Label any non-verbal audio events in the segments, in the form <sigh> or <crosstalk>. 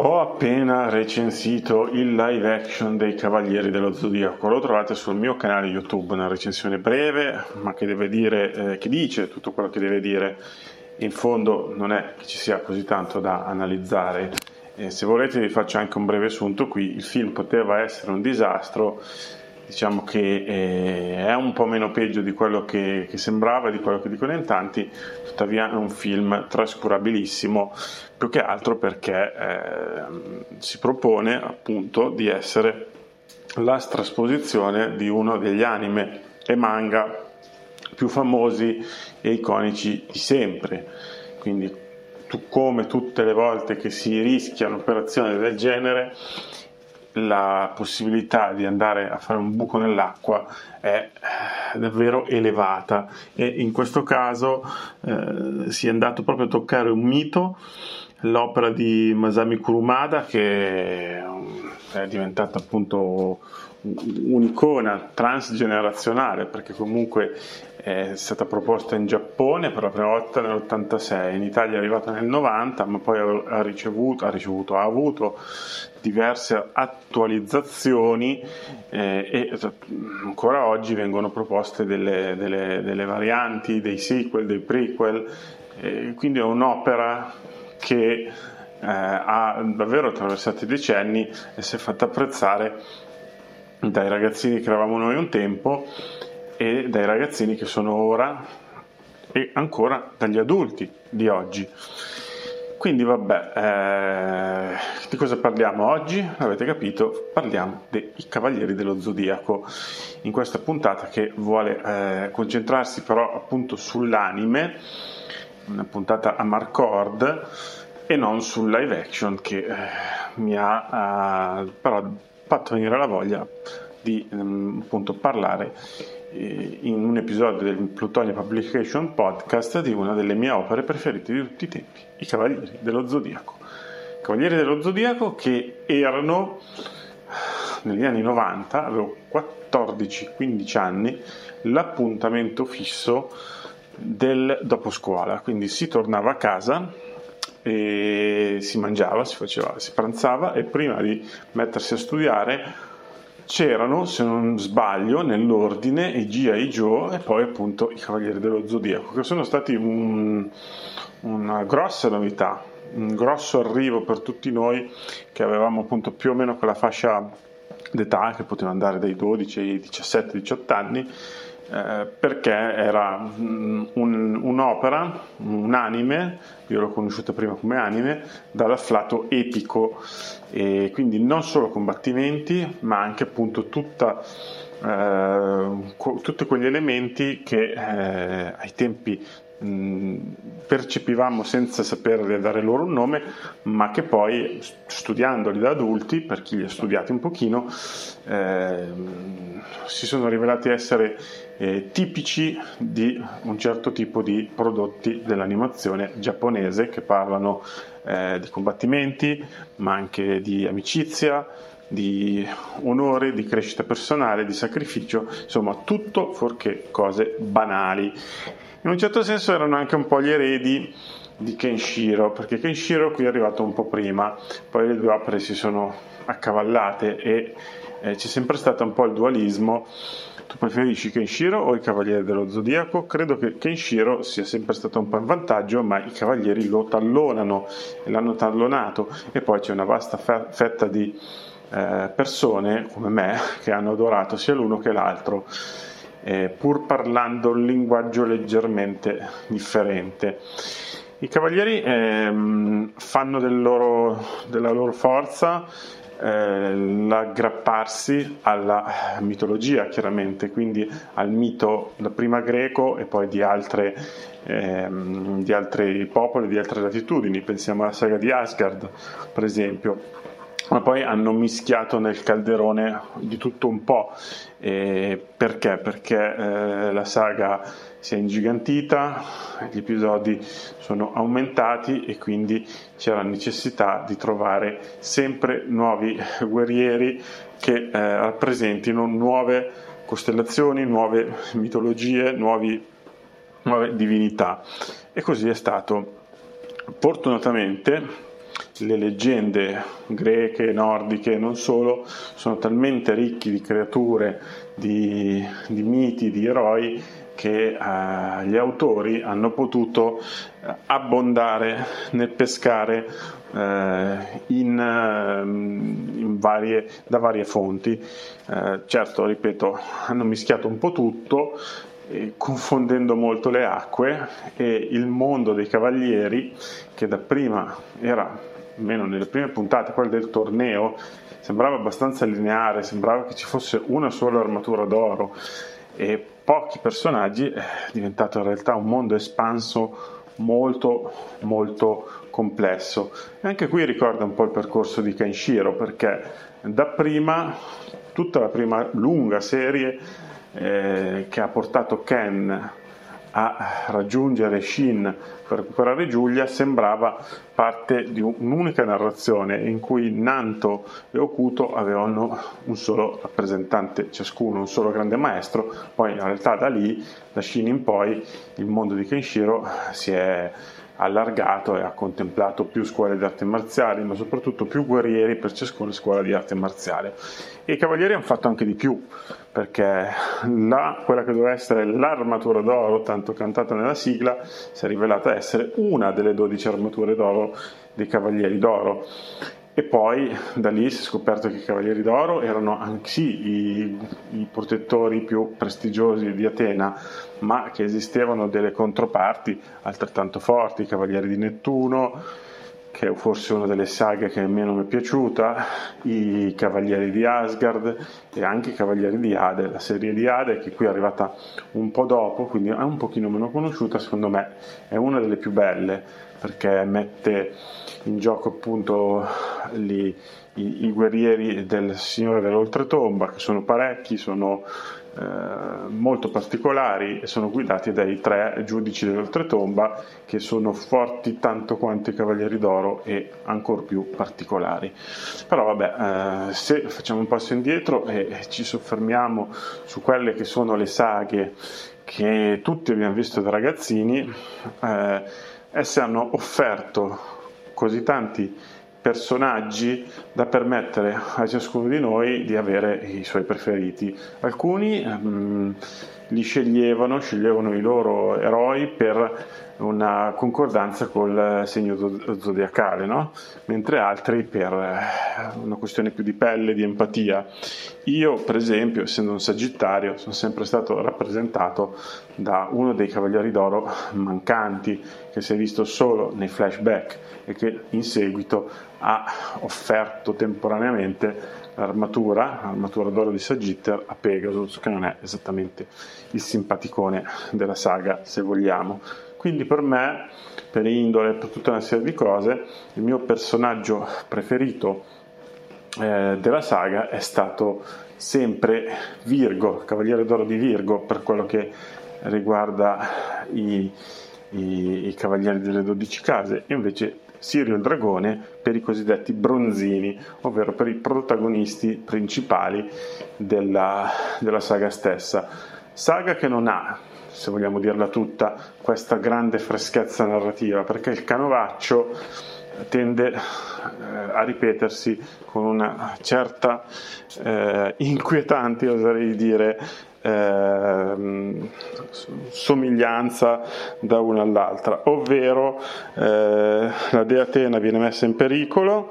Ho appena recensito il live action dei Cavalieri dello Zodiaco. Lo trovate sul mio canale YouTube, una recensione breve, ma che dire, eh, che dice tutto quello che deve dire. In fondo non è che ci sia così tanto da analizzare. Eh, se volete vi faccio anche un breve assunto qui. Il film poteva essere un disastro, diciamo che eh, è un po' meno peggio di quello che, che, sembrava, di quello che dicono in tanti, tuttavia è un film trascurabilissimo, più che altro perché eh, si propone appunto di essere la trasposizione di uno degli anime e manga più famosi e iconici di sempre. Quindi tu, come tutte le volte che si rischia un'operazione del genere, la possibilità di andare a fare un buco nell'acqua è eh, davvero elevata. E in questo caso eh, si è andato proprio a toccare un mito l'opera di Masami Kurumada che è diventata appunto un'icona transgenerazionale perché comunque è stata proposta in Giappone per la prima volta nell'86, in Italia è arrivata nel 90, ma poi ha ricevuto, ha, ricevuto, ha avuto diverse attualizzazioni eh, e ancora oggi vengono proposte delle, delle, delle varianti, dei sequel, dei prequel, eh, quindi è un'opera che eh, ha davvero attraversato i decenni e si è fatta apprezzare dai ragazzini che eravamo noi un tempo e dai ragazzini che sono ora e ancora dagli adulti di oggi. Quindi vabbè, eh, di cosa parliamo oggi? Avete capito, parliamo dei Cavalieri dello Zodiaco in questa puntata che vuole eh, concentrarsi però appunto sull'anime, una puntata a Marcord e non sul live action che eh, mi ha eh, però fatto venire la voglia di ehm, appunto parlare eh, in un episodio del Plutonia Publication Podcast di una delle mie opere preferite di tutti i tempi, I Cavalieri dello Zodiaco. Cavalieri dello Zodiaco che erano negli anni 90, avevo 14-15 anni, l'appuntamento fisso del dopo scuola, quindi si tornava a casa e si mangiava, si, faceva, si pranzava e prima di mettersi a studiare c'erano, se non sbaglio, nell'ordine i G.I. Joe e poi appunto i Cavalieri dello Zodiaco, che sono stati un, una grossa novità, un grosso arrivo per tutti noi che avevamo appunto più o meno quella fascia d'età che poteva andare dai 12 ai 17-18 anni eh, perché era un, un'opera, un anime, io l'ho conosciuta prima come anime, dall'afflato epico, e quindi non solo combattimenti, ma anche appunto tutta, eh, co- tutti quegli elementi che eh, ai tempi percepivamo senza sapere dare loro un nome, ma che poi studiandoli da adulti, per chi li ha studiati un pochino, eh, si sono rivelati essere eh, tipici di un certo tipo di prodotti dell'animazione giapponese che parlano eh, di combattimenti, ma anche di amicizia, di onore, di crescita personale, di sacrificio, insomma tutto fuorché cose banali in un certo senso erano anche un po' gli eredi di Kenshiro, perché Kenshiro qui è arrivato un po' prima, poi le due opere si sono accavallate e eh, c'è sempre stato un po' il dualismo. Tu preferisci Kenshiro o i Cavalieri dello Zodiaco? Credo che Kenshiro sia sempre stato un po' in vantaggio, ma i Cavalieri lo tallonano e l'hanno tallonato e poi c'è una vasta fetta di eh, persone come me <laughs> che hanno adorato sia l'uno che l'altro eh, pur parlando un linguaggio leggermente differente. I cavalieri ehm, fanno del loro, della loro forza eh, l'aggrapparsi alla mitologia, chiaramente, quindi al mito prima greco e poi di, altre, ehm, di altri popoli, di altre latitudini. Pensiamo alla saga di Asgard, per esempio ma poi hanno mischiato nel calderone di tutto un po'. Eh, perché? Perché eh, la saga si è ingigantita, gli episodi sono aumentati e quindi c'è la necessità di trovare sempre nuovi guerrieri che eh, rappresentino nuove costellazioni, nuove mitologie, nuovi, nuove divinità. E così è stato. Fortunatamente le leggende greche, nordiche non solo sono talmente ricchi di creature, di, di miti, di eroi che eh, gli autori hanno potuto eh, abbondare nel pescare eh, in, ehm, in varie, da varie fonti. Eh, certo, ripeto, hanno mischiato un po' tutto, confondendo molto le acque e il mondo dei cavalieri, che dapprima era, almeno nelle prime puntate, quello del torneo, sembrava abbastanza lineare, sembrava che ci fosse una sola armatura d'oro e pochi personaggi, è diventato in realtà un mondo espanso molto molto complesso. E anche qui ricorda un po' il percorso di Kenshiro perché dapprima tutta la prima lunga serie eh, che ha portato Ken a raggiungere Shin per recuperare Giulia sembrava parte di un'unica narrazione in cui Nanto e Okuto avevano un solo rappresentante ciascuno, un solo grande maestro, poi in realtà da lì, da Shin in poi, il mondo di Kenshiro si è allargato e ha contemplato più scuole di arti marziali, ma soprattutto più guerrieri per ciascuna scuola di arte marziale. E i cavalieri hanno fatto anche di più, perché là, quella che doveva essere l'armatura d'oro, tanto cantata nella sigla, si è rivelata essere una delle 12 armature d'oro dei cavalieri d'oro. E poi da lì si è scoperto che i Cavalieri d'Oro erano anche i, i, protettori più prestigiosi di Atena, ma che esistevano delle controparti altrettanto forti, i Cavalieri di Nettuno, che è forse una delle saghe che meno mi è piaciuta, i Cavalieri di Asgard e anche i Cavalieri di Ade, la serie di Ade che qui è arrivata un po' dopo, quindi è un pochino meno conosciuta, secondo me è una delle più belle perché mette in gioco appunto gli, i, i, guerrieri del Signore dell'Oltretomba, che sono parecchi, sono molto particolari e sono guidati dai tre giudici dell'Oltretomba che sono forti tanto quanto i Cavalieri d'Oro e ancora più particolari. Però vabbè, eh, se facciamo un passo indietro e ci soffermiamo su quelle che sono le saghe che tutti abbiamo visto da ragazzini, eh, esse hanno offerto così tanti personaggi da permettere a ciascuno di noi di avere i suoi preferiti. Alcuni um, li sceglievano, sceglievano i loro eroi per una concordanza col segno zodiacale, no? mentre altri per eh, una questione più di pelle, di empatia. Io, per esempio, essendo un sagittario, sono sempre stato rappresentato da uno dei cavalieri d'oro mancanti, che si è visto solo nei flashback e che in seguito ha offerto temporaneamente l'armatura, l'armatura d'oro di Sagitter a Pegasus, che non è esattamente il simpaticone della saga, se vogliamo. Quindi per me, per indole, per tutta una serie di cose, il mio personaggio preferito eh, della saga è stato sempre Virgo, Cavaliere d'Oro di Virgo, per quello che riguarda i, i, i Cavalieri delle dodici case, invece Sirio il Dragone per i cosiddetti bronzini, ovvero per i protagonisti principali della, della saga stessa. Saga che non ha se vogliamo dirla tutta, questa grande freschezza narrativa, perché il canovaccio tende eh, a ripetersi con una certa eh, inquietante, oserei dire, eh, somiglianza da una all'altra, ovvero eh, la dea Atena viene messa in pericolo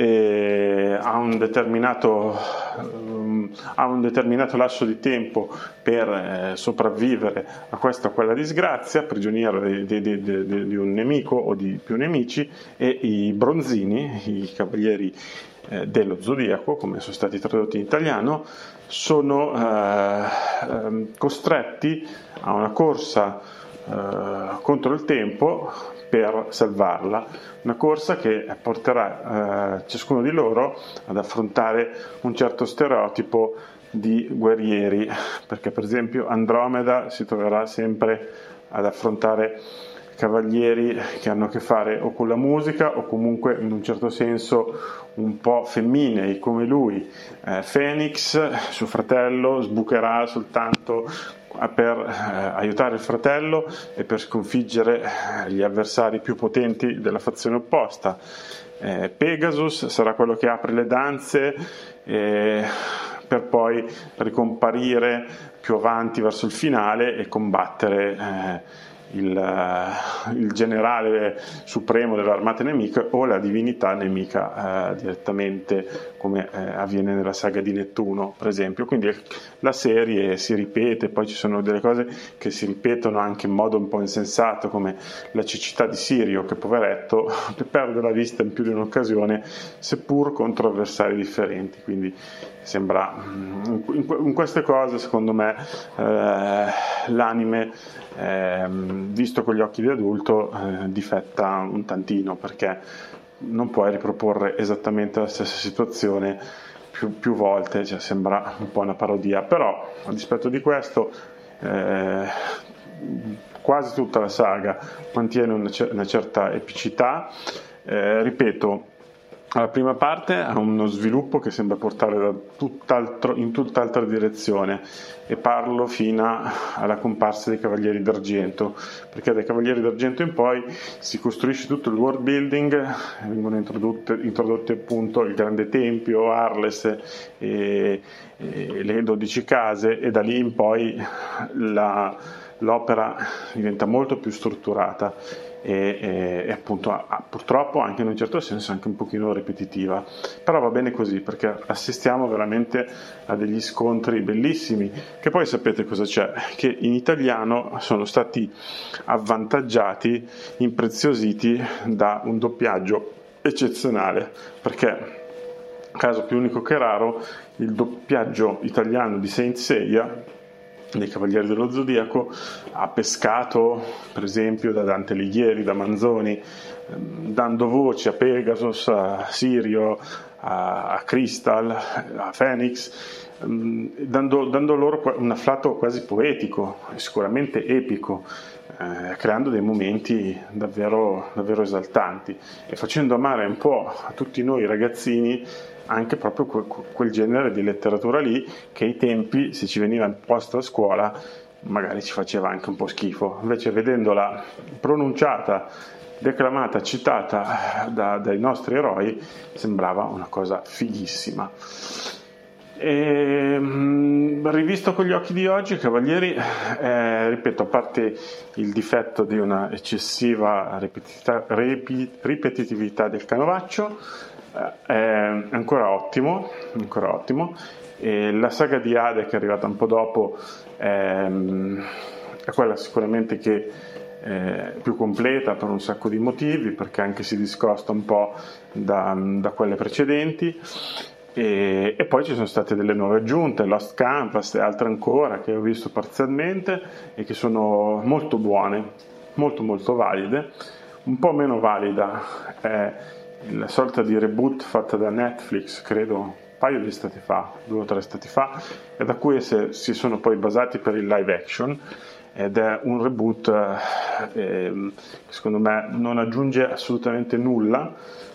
ha un determinato, um, ha un determinato lasso di tempo per eh, sopravvivere a questa o quella disgrazia, prigioniero di, di, di, di, un nemico o di più nemici, e i bronzini, i cavalieri eh, dello zodiaco, come sono stati tradotti in italiano, sono eh, ehm, costretti a una corsa eh, contro il tempo per salvarla, una corsa che porterà eh, ciascuno di loro ad affrontare un certo stereotipo di guerrieri, <laughs> perché per esempio Andromeda si troverà sempre ad affrontare cavalieri che hanno a che fare o con la musica o comunque in un certo senso un po' femminei come lui. Eh, Phoenix, suo fratello, sbucherà soltanto per eh, aiutare il fratello e per sconfiggere eh, gli avversari più potenti della fazione opposta. Eh, Pegasus sarà quello che apre le danze eh, per poi ricomparire più avanti verso il finale e combattere eh, il, eh, il, generale supremo delle armate nemiche o la divinità nemica eh, direttamente come eh, avviene nella saga di Nettuno per esempio. Quindi la serie si ripete poi ci sono delle cose che si ripetono anche in modo un po' insensato come la cecità di Sirio che poveretto <laughs> perde la vista in più di un'occasione seppur contro avversari differenti. Quindi sembra mm, in queste cose secondo me eh, l'anime eh, visto con gli occhi di adulto eh, difetta un tantino perché non puoi riproporre esattamente la stessa situazione più, più volte cioè sembra un po' una parodia. Però a dispetto di questo eh, quasi tutta la saga mantiene una, una certa epicità. Eh, ripeto la prima parte ha uno sviluppo che sembra portare in tutt'altra direzione e parlo fino alla comparsa dei Cavalieri d'Argento, perché dai Cavalieri d'Argento in poi si costruisce tutto il world building, vengono introdotti appunto il grande tempio, Arles e, e le 12 case e da lì in poi la, l'opera diventa molto più strutturata e, e, e appunto a, purtroppo anche in un certo senso anche un pochino ripetitiva. Però va bene così perché assistiamo veramente a degli scontri bellissimi che poi sapete cosa c'è? Che in italiano sono stati avvantaggiati impreziositi da un doppiaggio eccezionale perché caso più unico che raro il doppiaggio italiano di Saint Seiya dei Cavalieri dello Zodiaco ha pescato per esempio da Dante Alighieri, da Manzoni, ehm, dando voce a Pegasus, a Sirio, a, Crystal, a Phoenix, ehm, dando, dando loro un afflato quasi poetico, sicuramente epico, eh, creando dei momenti davvero, davvero esaltanti e facendo amare un po' a tutti noi ragazzini anche proprio quel genere di letteratura lì che ai tempi, se ci veniva imposta a scuola, magari ci faceva anche un po' schifo. Invece vedendola pronunciata, declamata, citata da, dai nostri eroi, sembrava una cosa fighissima. E, mm, rivisto con gli occhi di oggi, Cavalieri, eh, ripeto, a parte il difetto di una eccessiva ripetitività del canovaccio, è ancora ottimo, ancora ottimo. E la saga di Ade che è arrivata un po' dopo è, è quella sicuramente che è più completa per un sacco di motivi perché anche si discosta un po' da, da quelle precedenti e, e, poi ci sono state delle nuove aggiunte, Lost Campus e altre ancora che ho visto parzialmente e che sono molto buone, molto molto valide. Un po' meno valida è la sorta di reboot fatta da Netflix, credo un paio di stati fa, due o tre stati fa, e da cui si sono poi basati per il live action ed è un reboot eh, che secondo me non aggiunge assolutamente nulla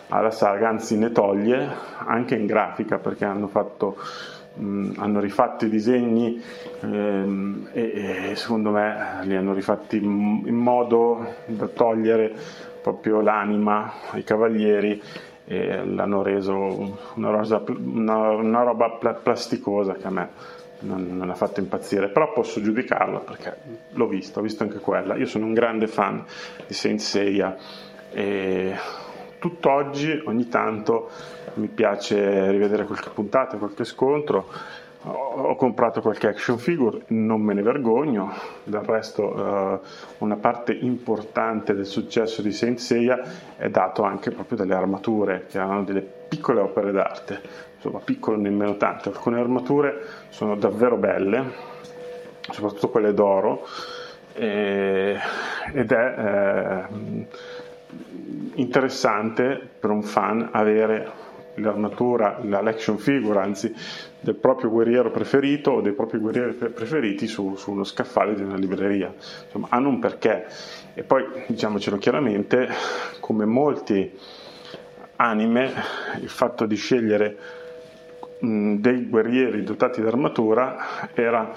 alla saga, anzi ne toglie anche in grafica perché hanno fatto hanno rifatto i disegni ehm, e, e, secondo me li hanno rifatti in modo da togliere proprio l'anima ai cavalieri e l'hanno reso una, rosa, una, una roba plasticosa che a me non, non, ha fatto impazzire, però posso giudicarla perché l'ho vista, ho visto anche quella. Io sono un grande fan di Saint Seiya e tutt'oggi ogni tanto mi piace rivedere qualche puntata, qualche scontro ho comprato qualche action figure, non me ne vergogno, del resto uh, una parte importante del successo di Saint Seiya è dato anche proprio dalle armature, che hanno delle piccole opere d'arte, insomma piccole nemmeno tante, alcune armature sono davvero belle, soprattutto quelle d'oro, e, ed è eh, interessante per un fan avere l'armatura, l'action figure anzi del proprio guerriero preferito o dei propri guerrieri preferiti su, su uno scaffale di una libreria. Insomma hanno un perché. E poi diciamocelo chiaramente come molti anime il fatto di scegliere dei guerrieri dotati di armatura era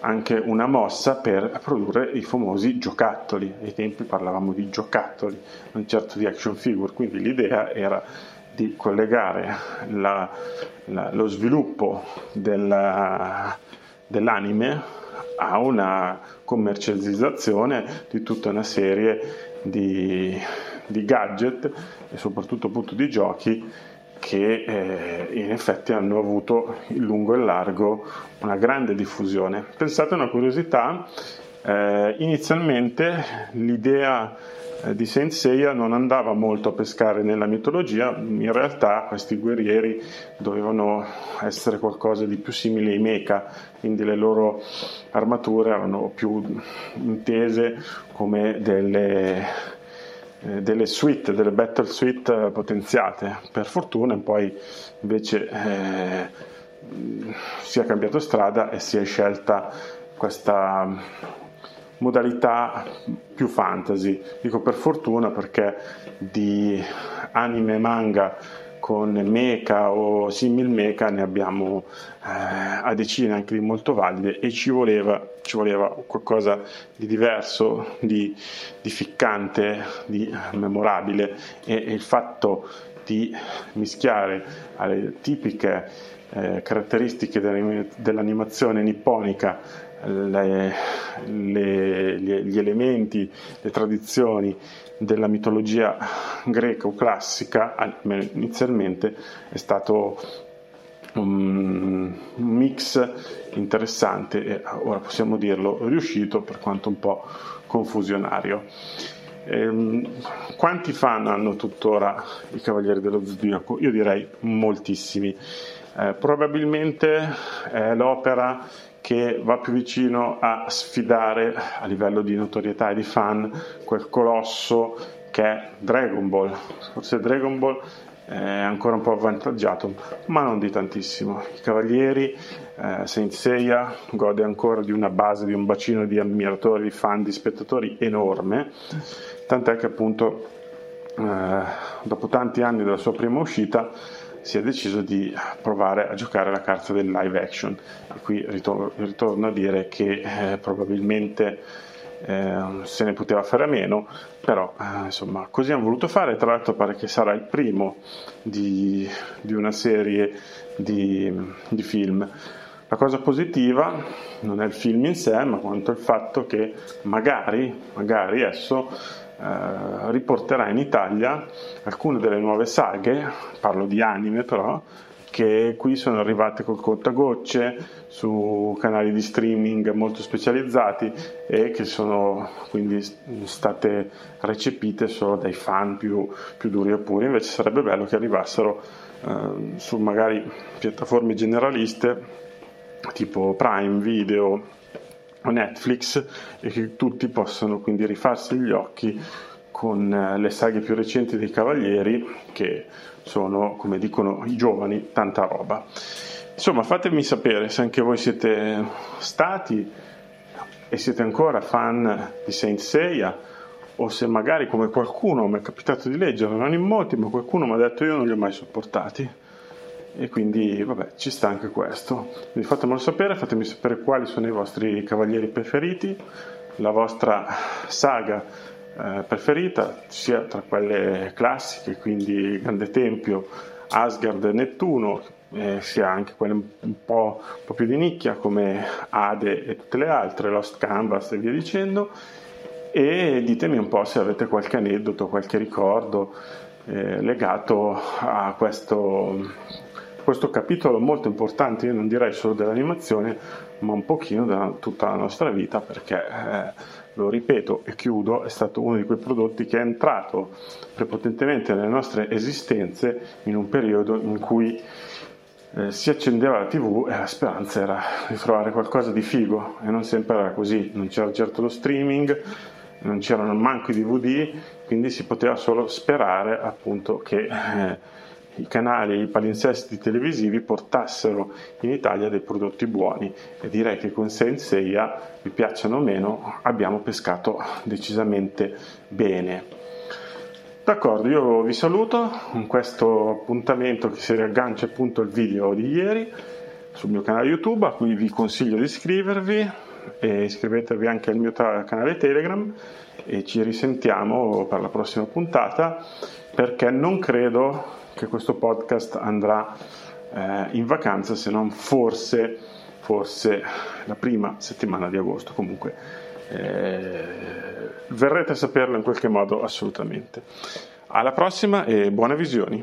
anche una mossa per produrre i famosi giocattoli. Ai tempi parlavamo di giocattoli non certo di action figure quindi l'idea era di collegare la, la, lo sviluppo della, dell'anime a una commercializzazione di tutta una serie di, di gadget e soprattutto appunto di giochi che eh, in effetti hanno avuto in lungo e largo una grande diffusione. Pensate a una curiosità, eh, inizialmente l'idea eh, di Saint Seiya non andava molto a pescare nella mitologia, in realtà questi guerrieri dovevano essere qualcosa di più simile ai mecha, quindi le loro armature erano più intese come delle, delle suite, delle battle suite potenziate. Per fortuna poi invece eh, si è cambiato strada e si è scelta questa modalità più fantasy. Dico per fortuna perché di anime e manga con mecha o simil mecha ne abbiamo eh, a decine anche di molto valide e ci voleva, ci voleva qualcosa di diverso, di, di ficcante, di memorabile. E, e, il fatto di mischiare alle tipiche eh, caratteristiche dell'animazione nipponica le, le, gli elementi, le tradizioni della mitologia greca o classica, almeno inizialmente, è stato un mix interessante e ora possiamo dirlo riuscito per quanto un po' confusionario. Ehm, quanti fan hanno tuttora i Cavalieri dello Zodiaco? Io direi moltissimi. Eh, probabilmente è l'opera che va più vicino a sfidare a livello di notorietà e di fan quel colosso che è Dragon Ball. Forse Dragon Ball è ancora un po' avvantaggiato, ma non di tantissimo. I Cavalieri, eh, Saint Seiya gode ancora di una base, di un bacino di ammiratori, di fan, di spettatori enorme, tant'è che appunto eh, dopo tanti anni dalla sua prima uscita si è deciso di provare a giocare la carta del live action. E qui ritorno, ritorno a dire che eh, probabilmente eh, se ne poteva fare a meno, però eh, insomma così hanno voluto fare. Tra l'altro pare che sarà il primo di, di una serie di, di film. La cosa positiva non è il film in sé, ma quanto il fatto che magari, magari esso eh, riporterà in Italia alcune delle nuove saghe, parlo di anime però, che qui sono arrivate col contagocce su canali di streaming molto specializzati e che sono quindi state recepite solo dai fan più, più duri e puri. Invece sarebbe bello che arrivassero eh, su magari piattaforme generaliste tipo Prime Video Netflix e che tutti possano quindi rifarsi gli occhi con eh, le saghe più recenti dei Cavalieri che sono, come dicono i giovani, tanta roba. Insomma, fatemi sapere se anche voi siete stati e siete ancora fan di Saint Seiya o se magari come qualcuno mi è capitato di leggere, non in molti, ma qualcuno mi ha detto io non li ho mai sopportati e quindi vabbè ci sta anche questo. Quindi fatemelo sapere fatemi sapere quali sono i vostri cavalieri preferiti la vostra saga eh, preferita sia tra quelle classiche quindi Grande Tempio Asgard e Nettuno eh, sia anche quelle un po', un po' più di nicchia come Ade e tutte le altre Lost Canvas e via dicendo. E ditemi un po' se avete qualche aneddoto, qualche ricordo eh, legato a questo questo capitolo molto importante, io non direi solo dell'animazione, ma un pochino da tutta la nostra vita, perché eh, lo ripeto e chiudo, è stato uno di quei prodotti che è entrato prepotentemente nelle nostre esistenze in un periodo in cui eh, si accendeva la tv e la speranza era di trovare qualcosa di figo e non sempre era così, non c'era certo lo streaming, non c'erano manco i DVD, quindi si poteva solo sperare appunto che eh, i canali, i palinsesti televisivi portassero in Italia dei prodotti buoni. E direi che con Senseiya, vi piacciono o meno, abbiamo pescato decisamente bene. D'accordo, io vi saluto con questo appuntamento che si riaggancia appunto al video di ieri sul mio canale YouTube a cui vi consiglio di iscrivervi. E iscrivetevi anche al mio canale Telegram. E ci risentiamo per la prossima puntata perché non credo che questo podcast andrà eh, in vacanza se non forse, forse la prima settimana di agosto comunque eh, verrete a saperlo in qualche modo assolutamente. Alla prossima e buone visioni.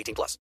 18 plus.